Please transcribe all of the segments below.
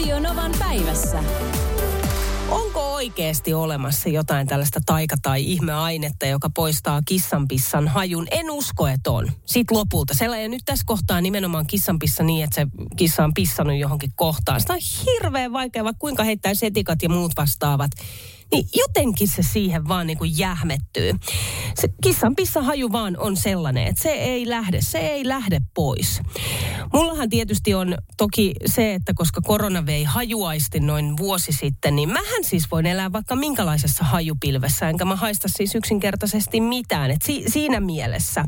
Radio Novan päivässä. Onko oikeasti olemassa jotain tällaista taika- tai ihmeainetta, joka poistaa kissanpissan hajun? En usko, että on. Sitten lopulta. Sellainen nyt tässä kohtaa nimenomaan kissanpissa niin, että se kissa on pissannut johonkin kohtaan. Sitä on hirveän vaikea, vaikka kuinka heittää setikat ja muut vastaavat niin jotenkin se siihen vaan niin kuin jähmettyy. Se kissan haju vaan on sellainen, että se ei lähde, se ei lähde pois. Mullahan tietysti on toki se, että koska korona vei hajuaisti noin vuosi sitten, niin mähän siis voin elää vaikka minkälaisessa hajupilvessä, enkä mä haista siis yksinkertaisesti mitään. Et si- siinä mielessä.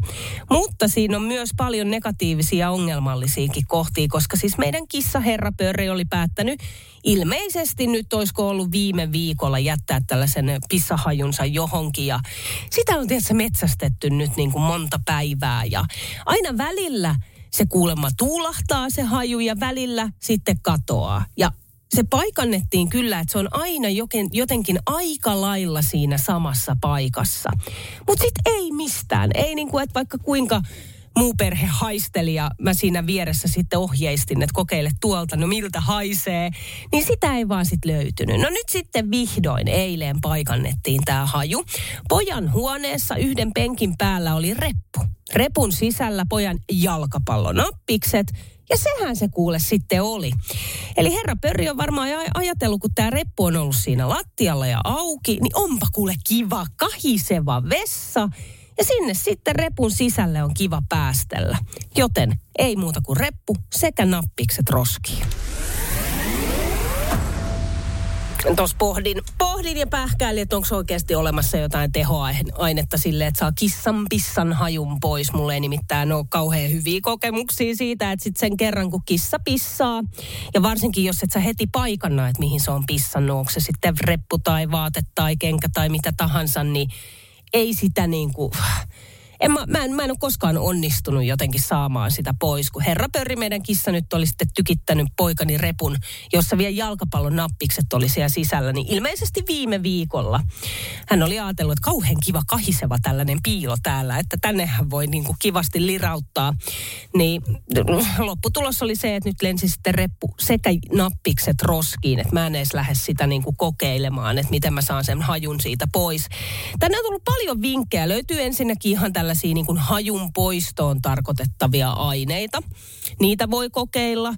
Mutta siinä on myös paljon negatiivisia ongelmallisiakin kohtia, koska siis meidän kissa Herra Pörri oli päättänyt ilmeisesti nyt olisiko ollut viime viikolla jättää tällaisen pissahajunsa johonkin. Ja sitä on tietysti metsästetty nyt niin kuin monta päivää ja aina välillä se kuulemma tuulahtaa se haju ja välillä sitten katoaa. Ja se paikannettiin kyllä, että se on aina jotenkin aika lailla siinä samassa paikassa. Mutta sitten ei mistään. Ei niin kuin, että vaikka kuinka muu perhe haisteli ja mä siinä vieressä sitten ohjeistin, että kokeile tuolta, no miltä haisee. Niin sitä ei vaan sitten löytynyt. No nyt sitten vihdoin eilen paikannettiin tämä haju. Pojan huoneessa yhden penkin päällä oli reppu. Repun sisällä pojan jalkapallonappikset ja sehän se kuule sitten oli. Eli herra Pörri on varmaan ajatellut, kun tämä reppu on ollut siinä lattialla ja auki, niin onpa kuule kiva kahiseva vessa – ja sinne sitten repun sisälle on kiva päästellä. Joten ei muuta kuin reppu sekä nappikset roskiin. Tuossa pohdin, pohdin ja pähkäilin, että onko oikeasti olemassa jotain tehoainetta sille, että saa kissan pissan hajun pois. Mulle ei nimittäin ole kauhean hyviä kokemuksia siitä, että sitten sen kerran kun kissa pissaa, ja varsinkin jos et sä heti paikanna, että mihin se on pissannut, onko se sitten reppu tai vaate tai kenkä tai mitä tahansa, niin ei sitä niin kuin, en mä, mä, en, mä en ole koskaan onnistunut jotenkin saamaan sitä pois, kun herra Pörri, meidän kissa nyt oli sitten tykittänyt poikani repun, jossa vielä jalkapallon nappikset oli siellä sisällä, niin ilmeisesti viime viikolla hän oli ajatellut, että kauhean kiva kahiseva tällainen piilo täällä, että tänne hän voi niin kuin kivasti lirauttaa. Niin lopputulos oli se, että nyt lensi sitten reppu sekä nappikset roskiin, että mä en edes lähde sitä niin kuin kokeilemaan, että miten mä saan sen hajun siitä pois. Tänne on tullut paljon vinkkejä. Löytyy ensinnäkin ihan tällä tällaisia niin kuin hajun poistoon tarkoitettavia aineita. Niitä voi kokeilla.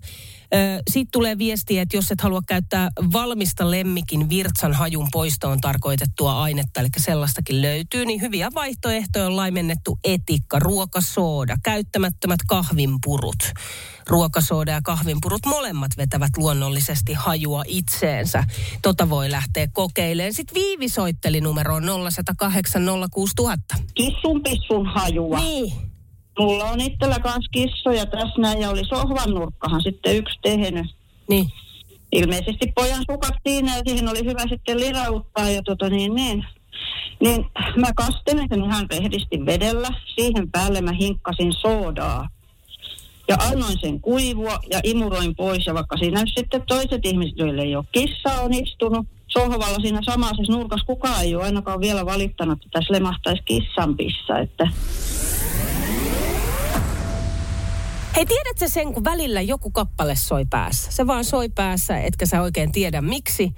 Sitten tulee viesti, että jos et halua käyttää valmista lemmikin virtsan hajun poistoon tarkoitettua ainetta, eli sellaistakin löytyy, niin hyviä vaihtoehtoja on laimennettu etikka, ruokasooda, käyttämättömät kahvinpurut. Ruokasooda ja kahvinpurut molemmat vetävät luonnollisesti hajua itseensä. Tota voi lähteä kokeilemaan. Sitten Viivi soitteli numeroon 0108 06000. Kissun pissun hajua. Niin. Mulla on itsellä kans kissoja tässä näin ja oli sohvan nurkkahan sitten yksi tehnyt. Niin. Ilmeisesti pojan sukat siinä ja siihen oli hyvä sitten lirauttaa ja tota niin, niin. Niin mä kastelin sen ihan rehdisti vedellä. Siihen päälle mä hinkkasin soodaa. Ja annoin sen kuivua ja imuroin pois. Ja vaikka siinä sitten toiset ihmiset, joille ei ole kissa, on istunut sohvalla siinä samassa nurkassa, kukaan ei ole ainakaan vielä valittanut, että tässä lemahtaisi kissanpissa. Että Hei, tiedätkö sen, kun välillä joku kappale soi päässä? Se vaan soi päässä, etkä sä oikein tiedä miksi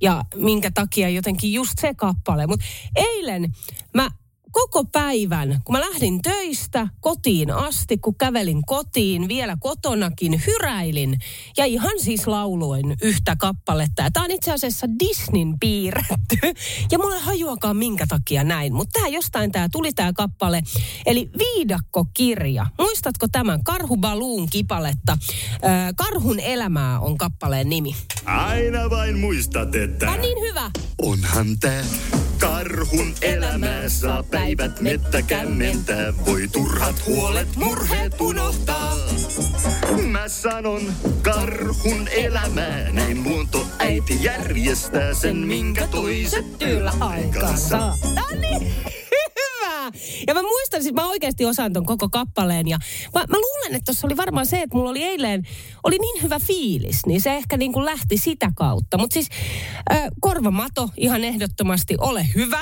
ja minkä takia jotenkin just se kappale. Mutta eilen mä koko päivän, kun mä lähdin töistä kotiin asti, kun kävelin kotiin, vielä kotonakin hyräilin ja ihan siis lauloin yhtä kappaletta. Tämä on itse asiassa Disneyn piirretty ja mulle hajuakaan minkä takia näin, mutta tämä jostain tämä tuli tämä kappale. Eli Viidakkokirja. Muistatko tämän Karhu Baluun kipaletta? Karhun elämää on kappaleen nimi. Aina vain muistat, että... On niin hyvä. Onhan tää karhun elämää saa päivät mettä kämmentää. Voi turhat huolet, murheet unohtaa. Mä sanon karhun elämää, näin luonto äiti järjestää sen, minkä toiset työllä aikaa saa. Ja mä muistan, siis mä oikeasti osaan ton koko kappaleen. Ja mä, mä luulen, että tuossa oli varmaan se, että mulla oli eilen, oli niin hyvä fiilis, niin se ehkä niin kuin lähti sitä kautta. Mutta siis äh, korvamato ihan ehdottomasti ole hyvä.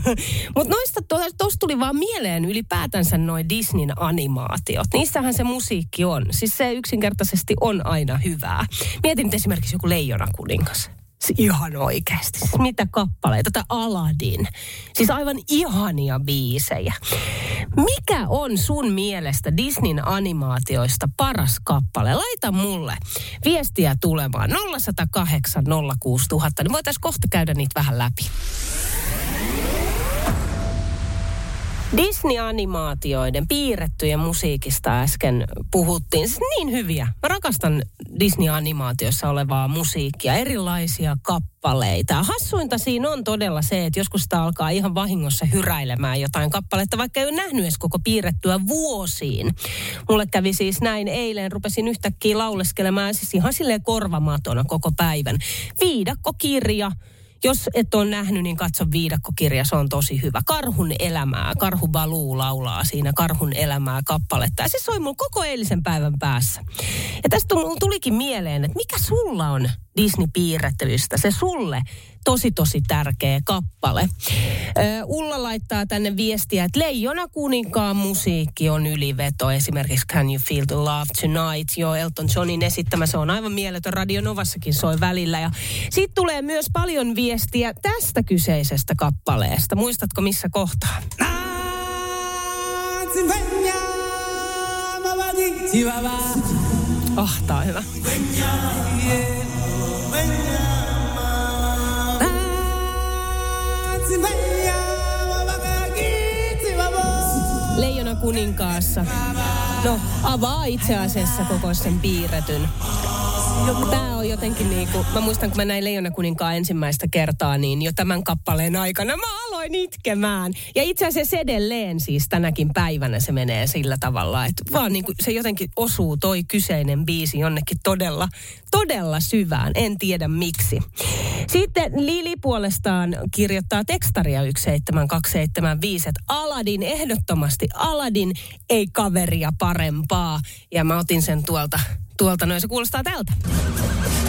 Mutta noista, tuosta tuli vaan mieleen ylipäätänsä noin Disneyn animaatiot. Niissähän se musiikki on. Siis se yksinkertaisesti on aina hyvää. Mietin nyt esimerkiksi joku Leijona kuningas. Ihan oikeasti. Siis mitä kappaleita? Tätä Aladdin. Siis aivan ihania biisejä. Mikä on sun mielestä Disneyn animaatioista paras kappale? Laita mulle viestiä tulemaan 0108 06000, niin voitaisiin kohta käydä niitä vähän läpi. Disney-animaatioiden, piirrettyjen musiikista äsken puhuttiin. Siis niin hyviä. Mä rakastan Disney-animaatioissa olevaa musiikkia, erilaisia kappaleita. Hassuinta siinä on todella se, että joskus sitä alkaa ihan vahingossa hyräilemään jotain kappaletta, vaikka ei ole nähnyt edes koko piirrettyä vuosiin. Mulle kävi siis näin eilen, rupesin yhtäkkiä lauleskelemaan siis ihan silleen korvamatona koko päivän. Viidakkokirja, jos et ole nähnyt, niin katso viidakkokirja, se on tosi hyvä. Karhun elämää, Karhu Baluu laulaa siinä Karhun elämää kappaletta. Ja se soi mulla koko eilisen päivän päässä. Ja tästä tulikin mieleen, että mikä sulla on Disney-piirrettelystä, se sulle tosi tosi tärkeä kappale. Ulla laittaa tänne viestiä, että Leijona kuninkaan musiikki on yliveto. Esimerkiksi Can You Feel the Love Tonight, jo Elton Johnin esittämä. Se on aivan mieletön. Radio Novassakin soi välillä. Ja siitä tulee myös paljon viestiä tästä kyseisestä kappaleesta. Muistatko missä kohtaa? Oh, tää on hyvä. Kuninkaassa. No, avaa itse asiassa koko sen piirretyn. Tämä on jotenkin niin kuin, mä muistan kun mä näin Leijona kuninkaan ensimmäistä kertaa, niin jo tämän kappaleen aikana mä aloin itkemään. Ja itse asiassa edelleen siis tänäkin päivänä se menee sillä tavalla, että vaan niin kuin se jotenkin osuu toi kyseinen biisi jonnekin todella, todella syvään. En tiedä miksi. Sitten Lili puolestaan kirjoittaa tekstaria 17275, että Aladin ehdottomasti, Aladin ei kaveria parempaa. Ja mä otin sen tuolta tuolta noin. Se kuulostaa tältä.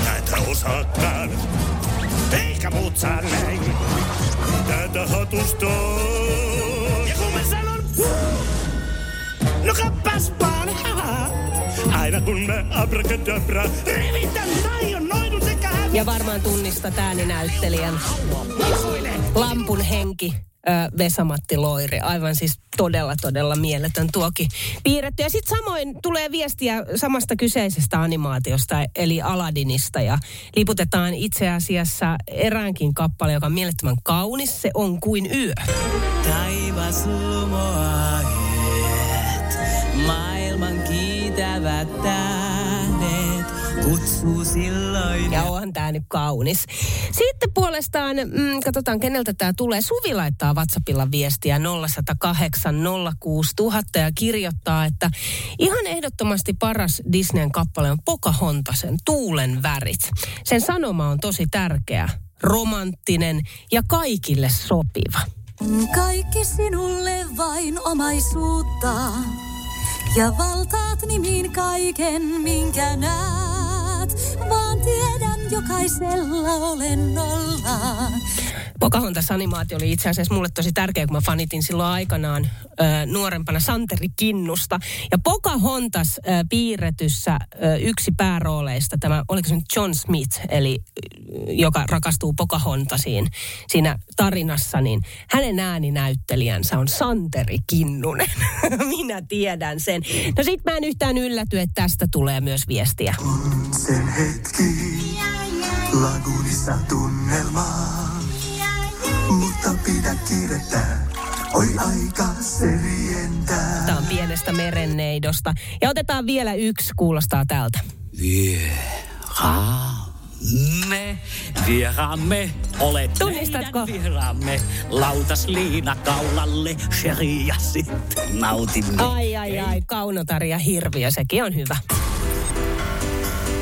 Tätä osataan, eikä muut saa näin. Tätä hatusta. Ja kun mä sanon, no kappas vaan, Aina kun mä abracadabra, revitän taion noin Ja varmaan tunnistat ääninäyttelijän. Lampun henki Vesamatti Loiri. Aivan siis todella, todella mieletön tuokin piirretty. Ja sitten samoin tulee viestiä samasta kyseisestä animaatiosta, eli Aladdinista. Ja liputetaan itse asiassa eräänkin kappale, joka on mielettömän kaunis. Se on kuin yö. Taivas lumoa maailman kiitävät tähdet kutsuu silloin. Ja onhan tää nyt kaunis. Sitten puolestaan, mm, katsotaan keneltä tämä tulee. Suvi laittaa WhatsAppilla viestiä 0108 06000 ja kirjoittaa, että ihan ehdottomasti paras Disneyn kappale on Pocahontasen Tuulen värit. Sen sanoma on tosi tärkeä, romanttinen ja kaikille sopiva. Kaikki sinulle vain omaisuutta ja valtaat nimiin kaiken, minkä näet, vaan tiedän jokaisella olennolla. Pocahontas animaatio oli itse asiassa mulle tosi tärkeä, kun mä fanitin silloin aikanaan ö, nuorempana Santeri Kinnusta. Ja Pocahontas ö, piirretyssä ö, yksi päärooleista, tämä, oliko se nyt John Smith, eli joka rakastuu Pocahontaisiin siinä tarinassa, niin hänen ääninäyttelijänsä on Santeri Kinnunen. Minä tiedän sen. No sit mä en yhtään ylläty, että tästä tulee myös viestiä. Sen hetki, lagunissa tunnelmaa, pidä kiirettä. Oi aika se rientää. Tämä on pienestä merenneidosta. Ja otetaan vielä yksi, kuulostaa tältä. Yeah. Me vieraamme, olet Tunnistatko? vieraamme. Lautas liina kaulalle, sheri ja sitten nautimme. Ai ai ai, Kaunotar ja Hirviö, sekin on hyvä.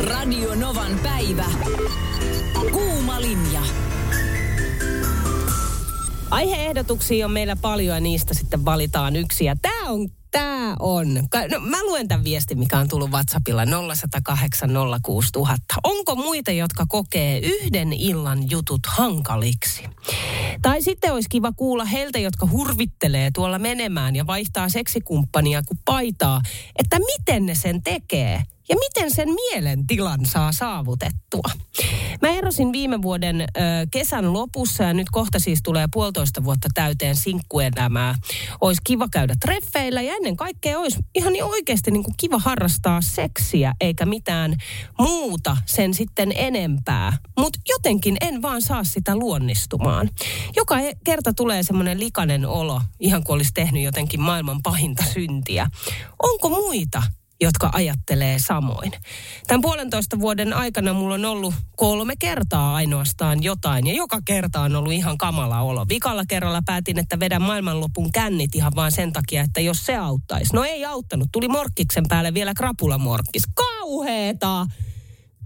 Radio Novan päivä. Kuuma linja. Aiheehdotuksia on meillä paljon ja niistä sitten valitaan yksi. Ja tämä on Tämä on. No, mä luen tämän viestin, mikä on tullut WhatsAppilla 0108 Onko muita, jotka kokee yhden illan jutut hankaliksi? Tai sitten olisi kiva kuulla heiltä, jotka hurvittelee tuolla menemään ja vaihtaa seksikumppania kuin paitaa, että miten ne sen tekee – ja miten sen mielentilan saa saavutettua. Mä erosin viime vuoden ö, kesän lopussa ja nyt kohta siis tulee puolitoista vuotta täyteen sinkkuelämää. Olisi kiva käydä treffeillä ja ennen kaikkea olisi ihan niin oikeasti niin kuin kiva harrastaa seksiä eikä mitään muuta sen sitten enempää. Mutta jotenkin en vaan saa sitä luonnistumaan. Joka kerta tulee semmoinen likainen olo, ihan kuin olisi tehnyt jotenkin maailman pahinta syntiä. Onko muita jotka ajattelee samoin. Tämän puolentoista vuoden aikana mulla on ollut kolme kertaa ainoastaan jotain ja joka kerta on ollut ihan kamala olo. Vikalla kerralla päätin, että vedän maailmanlopun kännit ihan vaan sen takia, että jos se auttaisi. No ei auttanut, tuli morkkiksen päälle vielä krapulamorkkis. Kauheeta!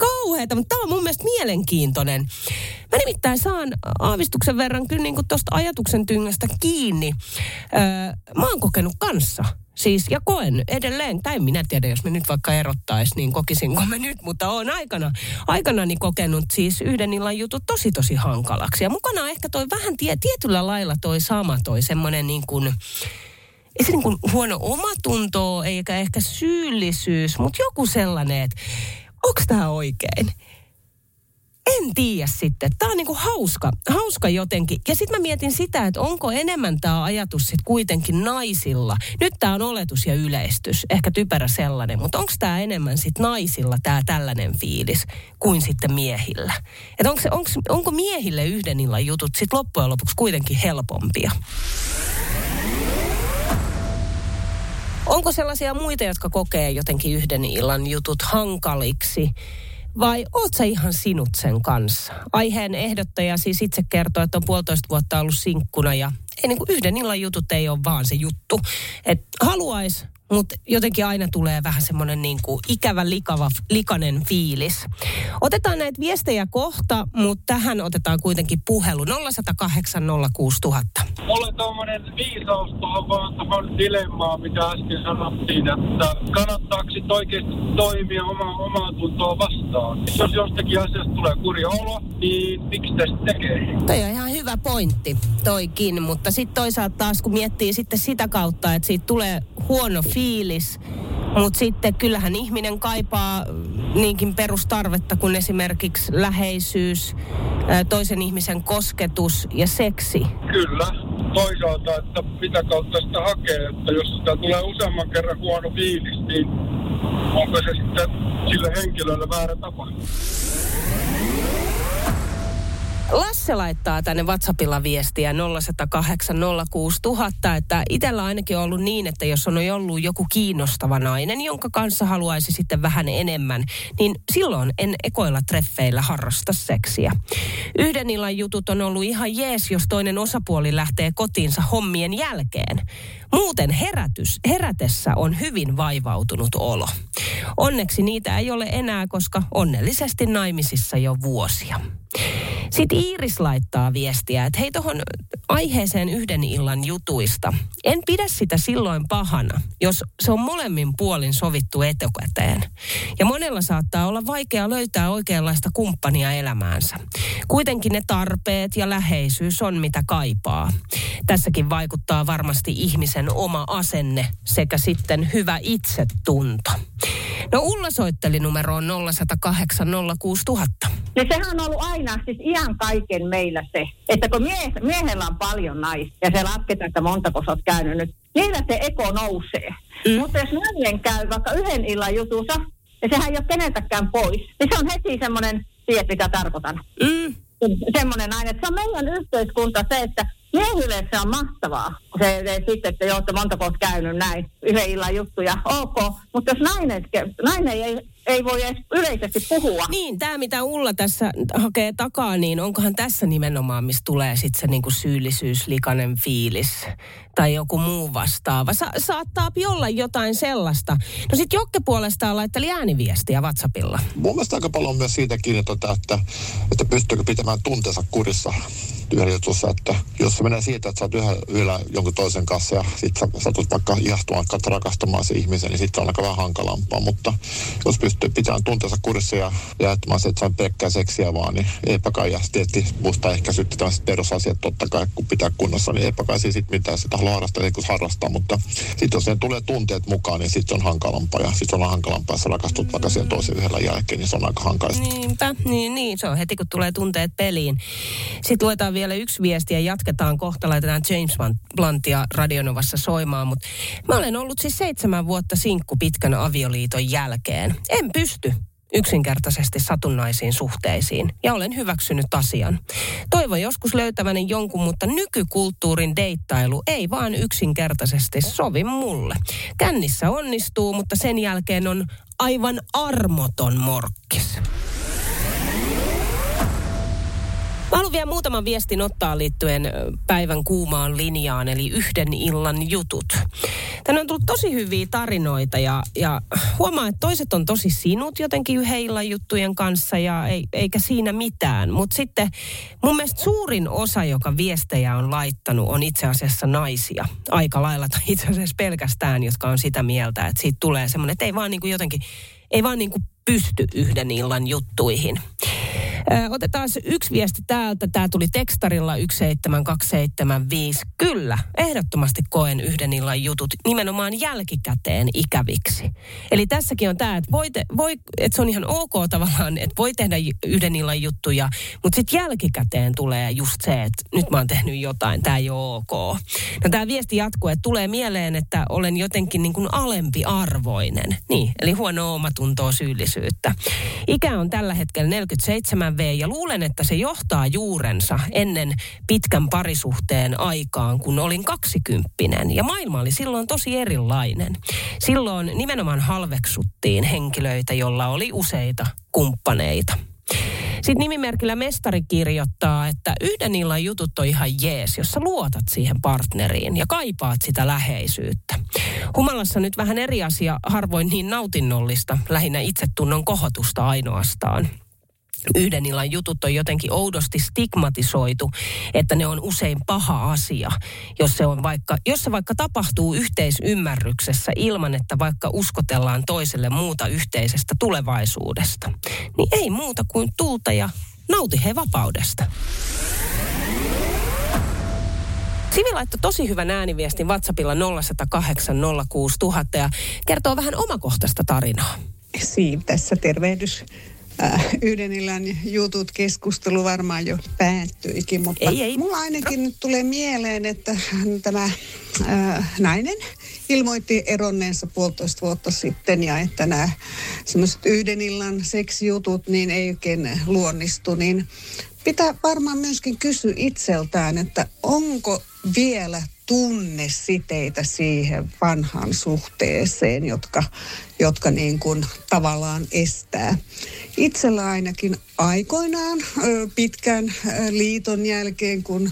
Kauheeta, mutta tämä on mun mielestä mielenkiintoinen. Mä nimittäin saan aavistuksen verran kyllä niin tuosta ajatuksen tyngästä kiinni. Öö, mä oon kokenut kanssa Siis, ja koen edelleen, tai minä tiedä, jos me nyt vaikka erottaisi, niin kokisinko me nyt, mutta olen aikana, aikanani kokenut siis yhden illan jutut tosi tosi hankalaksi. Ja mukana ehkä toi vähän tie, tietyllä lailla toi sama, toi semmoinen niin kuin, ei se niin kuin huono omatunto, eikä ehkä syyllisyys, mutta joku sellainen, että onko tämä oikein? en tiedä sitten. Tämä on niinku hauska, hauska jotenkin. Ja sitten mä mietin sitä, että onko enemmän tämä ajatus sitten kuitenkin naisilla. Nyt tämä on oletus ja yleistys, ehkä typerä sellainen, mutta onko tämä enemmän sitten naisilla tämä tällainen fiilis kuin sitten miehillä? Että onko, onko, onko miehille yhden illan jutut sitten loppujen lopuksi kuitenkin helpompia? Onko sellaisia muita, jotka kokee jotenkin yhden illan jutut hankaliksi? vai oot sä ihan sinut sen kanssa? Aiheen ehdottaja siis itse kertoo, että on puolitoista vuotta ollut sinkkuna ja ei niin kuin yhden illan jutut ei ole vaan se juttu. Että haluaisi mutta jotenkin aina tulee vähän semmoinen niin kuin ikävä, likava, likainen fiilis. Otetaan näitä viestejä kohta, mutta tähän otetaan kuitenkin puhelu 0108 06000. Mulla on tuommoinen viisaus tuohon vaan tuohon dilemmaan, mitä äsken sanottiin, että kannattaako sit oikeasti toimia oma, omaa tuntoa vastaan. Jos jostakin asiasta tulee kurja olo, niin miksi tästä tekee? Toi on ihan hyvä pointti, toikin, mutta sitten toisaalta taas kun miettii sitten sitä kautta, että siitä tulee huono fiilis, mutta sitten kyllähän ihminen kaipaa niinkin perustarvetta kuin esimerkiksi läheisyys, toisen ihmisen kosketus ja seksi. Kyllä. Toisaalta, että mitä kautta sitä hakee, että jos sitä tulee useamman kerran huono fiilis, niin onko se sitten sille henkilölle väärä tapa? Lasse laittaa tänne WhatsAppilla viestiä 0108 että itsellä ainakin on ollut niin, että jos on ollut joku kiinnostava nainen, jonka kanssa haluaisi sitten vähän enemmän, niin silloin en ekoilla treffeillä harrasta seksiä. Yhden illan jutut on ollut ihan jees, jos toinen osapuoli lähtee kotiinsa hommien jälkeen. Muuten herätys, herätessä on hyvin vaivautunut olo. Onneksi niitä ei ole enää, koska onnellisesti naimisissa jo vuosia. Sitten Iiris laittaa viestiä, että hei tuohon aiheeseen yhden illan jutuista. En pidä sitä silloin pahana, jos se on molemmin puolin sovittu etukäteen. Ja monella saattaa olla vaikea löytää oikeanlaista kumppania elämäänsä. Kuitenkin ne tarpeet ja läheisyys on mitä kaipaa. Tässäkin vaikuttaa varmasti ihmisen oma asenne sekä sitten hyvä itsetunto. No Ulla soitteli numeroon 0108 06000. Ja sehän on ollut aina siis ihan kaiken meillä se, että kun mie- miehellä on paljon naista ja se lasketaan, että montako sä oot käynyt nyt, niillä se eko nousee. Mm. Mutta jos nainen käy vaikka yhden illan jutussa, ja sehän ei ole keneltäkään pois, niin se on heti semmoinen, tiedät mitä tarkoitan. Mm. Semmoinen nainen, että se on meidän yhteiskunta se, että miehille se on mahtavaa. Se, se sitten, että joo, että montako olet käynyt näin, yhden illan juttuja, ok. Mutta jos nainen, nainen ei ei voi edes yleisesti puhua. Niin, tämä mitä Ulla tässä hakee takaa, niin onkohan tässä nimenomaan, missä tulee sitten se niinku syyllisyyslikainen fiilis tai joku muu vastaava. Sa- saattaa olla jotain sellaista. No sitten Jokke puolestaan laitteli ääniviestiä WhatsAppilla. Mun mielestä aika paljon on myös siitä kiinni, tota, että, että pystyykö pitämään tunteensa kurissa jutussa, että jos se menee siitä, että sä oot yhä, yhdellä jonkun toisen kanssa ja sit sä satut vaikka ihastumaan, että rakastamaan se ihmisen, niin sitten on aika vähän hankalampaa. Mutta jos pystyy pitämään tunteensa kurissa ja jättämään se, että on pelkkää seksiä vaan, niin eipä kai, ja tietysti musta ehkä sitten tämmöiset perusasiat. Totta kai, kun pitää kunnossa, niin eipä kai sitten mitään. Sitä haluaa harrastaa, kun harrastaa, mutta sitten jos siihen tulee tunteet mukaan, niin sitten on hankalampaa. Ja sitten on hankalampaa, jos rakastut vaikka siihen toisen yhdellä jälkeen, niin se on aika hankaista. Niinpä, niin, niin, se on heti kun tulee tunteet peliin. Sitten luetaan vielä yksi viesti ja jatketaan kohta, laitetaan James Bluntia Radionovassa soimaan, mutta mä olen ollut siis seitsemän vuotta sinkku pitkän avioliiton jälkeen. En pysty yksinkertaisesti satunnaisiin suhteisiin ja olen hyväksynyt asian. Toivon joskus löytäväni jonkun, mutta nykykulttuurin deittailu ei vaan yksinkertaisesti sovi mulle. Kännissä onnistuu, mutta sen jälkeen on aivan armoton morkkis. Vielä muutaman viestin ottaa liittyen päivän kuumaan linjaan, eli yhden illan jutut. Tänne on tullut tosi hyviä tarinoita ja, ja huomaa, että toiset on tosi sinut jotenkin yhden illan juttujen kanssa ja ei, eikä siinä mitään. Mutta sitten mun mielestä suurin osa, joka viestejä on laittanut, on itse asiassa naisia. Aika lailla tai itse asiassa pelkästään, jotka on sitä mieltä, että siitä tulee semmoinen, että ei vaan niin kuin jotenkin, ei vaan niin kuin pysty yhden illan juttuihin. Otetaan yksi viesti täältä. Tämä tuli tekstarilla 17275. Kyllä, ehdottomasti koen yhden illan jutut nimenomaan jälkikäteen ikäviksi. Eli tässäkin on tämä, että, voi te, voi, että se on ihan ok tavallaan, että voi tehdä yhden illan juttuja, mutta sitten jälkikäteen tulee just se, että nyt mä oon tehnyt jotain, tämä ei ole ok. No tämä viesti jatkuu, että tulee mieleen, että olen jotenkin niin kuin alempi arvoinen. Niin, eli huono omatuntoa syyllisyyttä. Ikä on tällä hetkellä 47 V ja luulen, että se johtaa juurensa ennen pitkän parisuhteen aikaan, kun olin kaksikymppinen ja maailma oli silloin tosi erilainen. Silloin nimenomaan halveksuttiin henkilöitä, jolla oli useita kumppaneita. Sitten nimimerkillä mestari kirjoittaa, että yhden illan jutut on ihan jees, jos sä luotat siihen partneriin ja kaipaat sitä läheisyyttä. Humalassa nyt vähän eri asia, harvoin niin nautinnollista, lähinnä itsetunnon kohotusta ainoastaan yhden illan jutut on jotenkin oudosti stigmatisoitu, että ne on usein paha asia, jos se, on vaikka, jos se vaikka tapahtuu yhteisymmärryksessä ilman, että vaikka uskotellaan toiselle muuta yhteisestä tulevaisuudesta. Niin ei muuta kuin tuulta ja nauti he vapaudesta. Sivi laittoi tosi hyvän ääniviestin WhatsAppilla 0108 06000 ja kertoo vähän omakohtaista tarinaa. Siiv tässä tervehdys äh, yhden illan jutut keskustelu varmaan jo päättyikin, mutta ei, ei. mulla ainakin nyt tulee mieleen, että tämä äh, nainen ilmoitti eronneensa puolitoista vuotta sitten ja että nämä semmoiset yhden illan seksijutut niin ei oikein luonnistu, niin pitää varmaan myöskin kysyä itseltään, että onko vielä tunnesiteitä siihen vanhaan suhteeseen, jotka, jotka niin kuin tavallaan estää. Itsellä ainakin aikoinaan pitkän liiton jälkeen, kun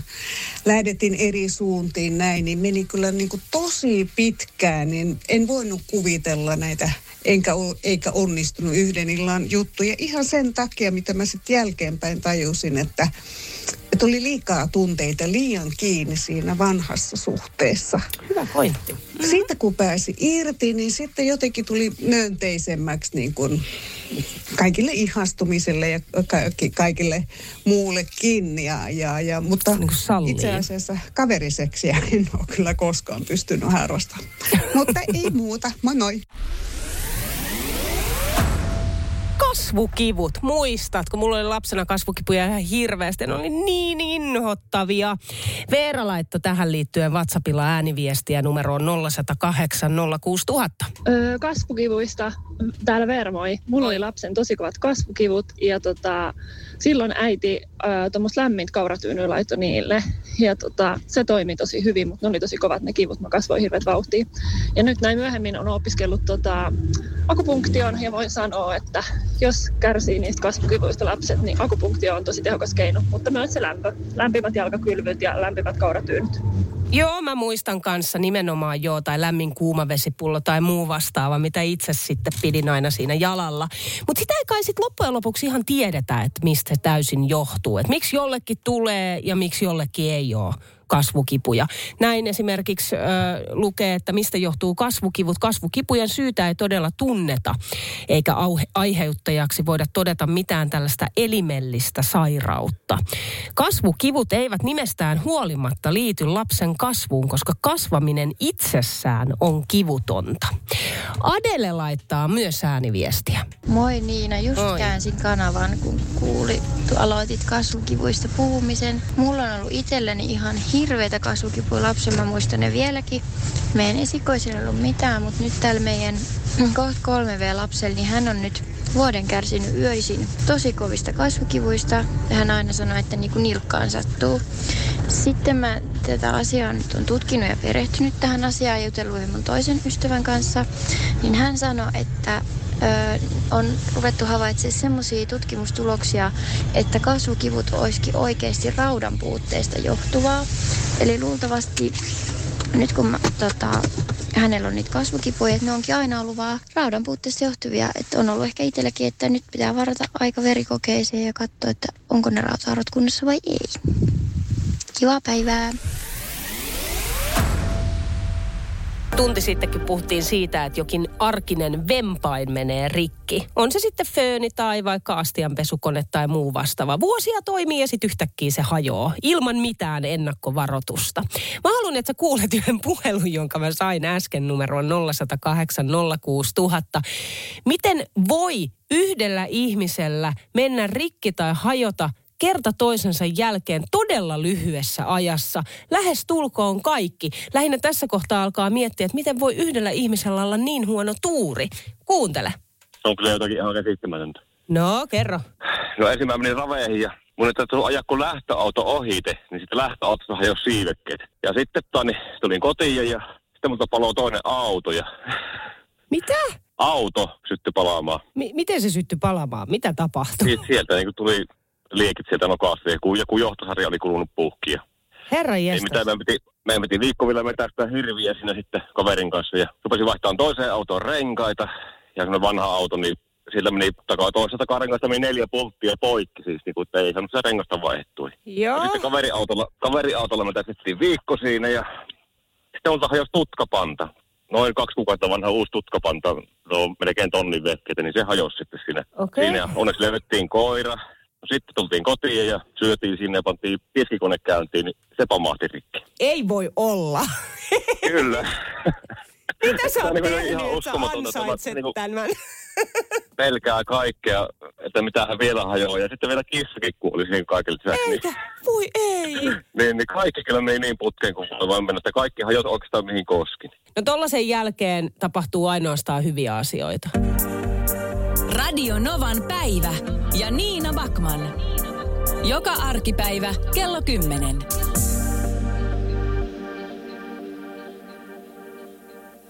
lähdettiin eri suuntiin näin, niin meni kyllä niin kuin tosi pitkään, niin en voinut kuvitella näitä enkä, eikä onnistunut yhden illan juttuja. Ihan sen takia, mitä mä sitten jälkeenpäin tajusin, että että oli liikaa tunteita liian kiinni siinä vanhassa suhteessa. Hyvä pointti. Mm-hmm. Siitä kun pääsi irti, niin sitten jotenkin tuli myönteisemmäksi niin kuin kaikille ihastumiselle ja kaikille muullekin. Ja, ja, ja, mutta niin itse asiassa kaveriseksiä en ole kyllä koskaan pystynyt harrastamaan. mutta ei muuta. Moi moi. Kasvukivut, muistatko? Mulla oli lapsena kasvukipuja ihan hirveästi. Ne oli niin inhottavia. Veera laittoi tähän liittyen WhatsAppilla ääniviestiä numeroon 0108 06000. Öö, kasvukivuista täällä Vermoi. Mulla oli lapsen tosi kovat kasvukivut ja tota, silloin äiti tuommoista lämmintä kauratyynyä laittoi niille. Ja tota, se toimi tosi hyvin, mutta ne oli tosi kovat ne kivut. Mä kasvoin hirveät vauhtia. Ja nyt näin myöhemmin on opiskellut tota, akupunktion ja voin sanoa, että jos kärsii niistä kasvukivuista lapset, niin akupunktio on tosi tehokas keino. Mutta myös se lämpö, lämpimät jalkakylvyt ja lämpimät kauratyynyt. Joo, mä muistan kanssa nimenomaan joo, tai lämmin kuumavesipullo tai muu vastaava, mitä itse sitten pidin aina siinä jalalla. Mutta sitä ei kai sitten loppujen lopuksi ihan tiedetä, että mistä täysin johtuu. Että miksi jollekin tulee ja miksi jollekin ei ole kasvukipuja. Näin esimerkiksi äh, lukee, että mistä johtuu kasvukivut. Kasvukipujen syytä ei todella tunneta, eikä aiheuttajaksi voida todeta mitään tällaista elimellistä sairautta. Kasvukivut eivät nimestään huolimatta liity lapsen kasvuun, koska kasvaminen itsessään on kivutonta. Adele laittaa myös ääniviestiä. Moi Niina, just Oi. käänsin kanavan, kun kuuli, aloitit kasvukivuista puhumisen. Mulla on ollut itselleni ihan hi- hirveitä kasvukipuja lapsen, mä muistan ne vieläkin. Meidän esikoisilla ei ollut mitään, mutta nyt täällä meidän kohta 3V-lapsella, niin hän on nyt vuoden kärsinyt yöisin tosi kovista kasvukivuista. Ja hän aina sanoi, että niin kuin nilkkaan sattuu. Sitten mä tätä asiaa nyt on tutkinut ja perehtynyt tähän asiaan ja jutellut mun toisen ystävän kanssa. Niin hän sanoi, että on ruvettu havaitsemaan semmoisia tutkimustuloksia, että kasvukivut olisikin oikeasti raudan puutteesta johtuvaa. Eli luultavasti nyt kun mä, tota, hänellä on niitä kasvukipuja, että ne onkin aina ollut vaan raudan puutteesta johtuvia. Että on ollut ehkä itselläkin, että nyt pitää varata aika verikokeeseen ja katsoa, että onko ne rautaarot kunnossa vai ei. Kivaa päivää! Tunti sittenkin puhuttiin siitä, että jokin arkinen vempain menee rikki. On se sitten fööni tai vaikka astianpesukone tai muu vastaava. Vuosia toimii ja sitten yhtäkkiä se hajoaa ilman mitään ennakkovaroitusta. Mä haluan, että sä kuulet yhden puhelun, jonka mä sain äsken numeroon 0108 06000. Miten voi yhdellä ihmisellä mennä rikki tai hajota kerta toisensa jälkeen todella lyhyessä ajassa. Lähes tulkoon kaikki. Lähinnä tässä kohtaa alkaa miettiä, että miten voi yhdellä ihmisellä olla niin huono tuuri. Kuuntele. Se on kyllä jotakin ihan käsittämätöntä. No, kerro. No ensin mä menin raveihin ja mun ei tullut ajaa kun lähtöauto ohite, niin sitten lähtöautossa hajosi siivekkeet. Ja sitten tani, tulin kotiin ja, ja sitten multa paloi toinen auto ja... Mitä? Auto syttyi palaamaan. M- miten se syttyi palaamaan? Mitä tapahtui? Sieltä niin tuli liekit sieltä ja kun joku johtosarja oli kulunut puhkia. Herra Ei mitään, meidän piti, meidän piti viikkovilla metästää hirviä sinne sitten kaverin kanssa ja rupesin vaihtamaan toiseen autoon renkaita ja kun vanha auto, niin sillä meni takaa toisesta karengasta meni neljä pulttia poikki siis, niin kuin, että ei saanut se rengasta vaihtui. Joo. Ja sitten kaveriautolla, kaveriautolla me tästettiin viikko siinä ja sitten multa hajosi tutkapanta. Noin kaksi kuukautta vanha uusi tutkapanta, no melkein tonnin vehkeitä, niin se hajosi sitten siinä. Okay. Siinä onneksi löydettiin koira, sitten tultiin kotiin ja syötiin sinne ja pantiin tiskikone käyntiin, niin se pamahti rikki. Ei voi olla. Kyllä. Mitä sä oot niin tehnyt, että sä ansaitset niin tämän? pelkää kaikkea, että mitä hän vielä hajoaa. Ja sitten vielä kissakin kuoli siihen kaikille lisäksi. Eikä, voi ei. niin, niin kaikki kyllä meni niin putkeen kuin voi mennä, että kaikki hajot oikeastaan mihin koskin. No tollasen jälkeen tapahtuu ainoastaan hyviä asioita. Radio Novan päivä ja Niina Backman. Joka arkipäivä kello 10.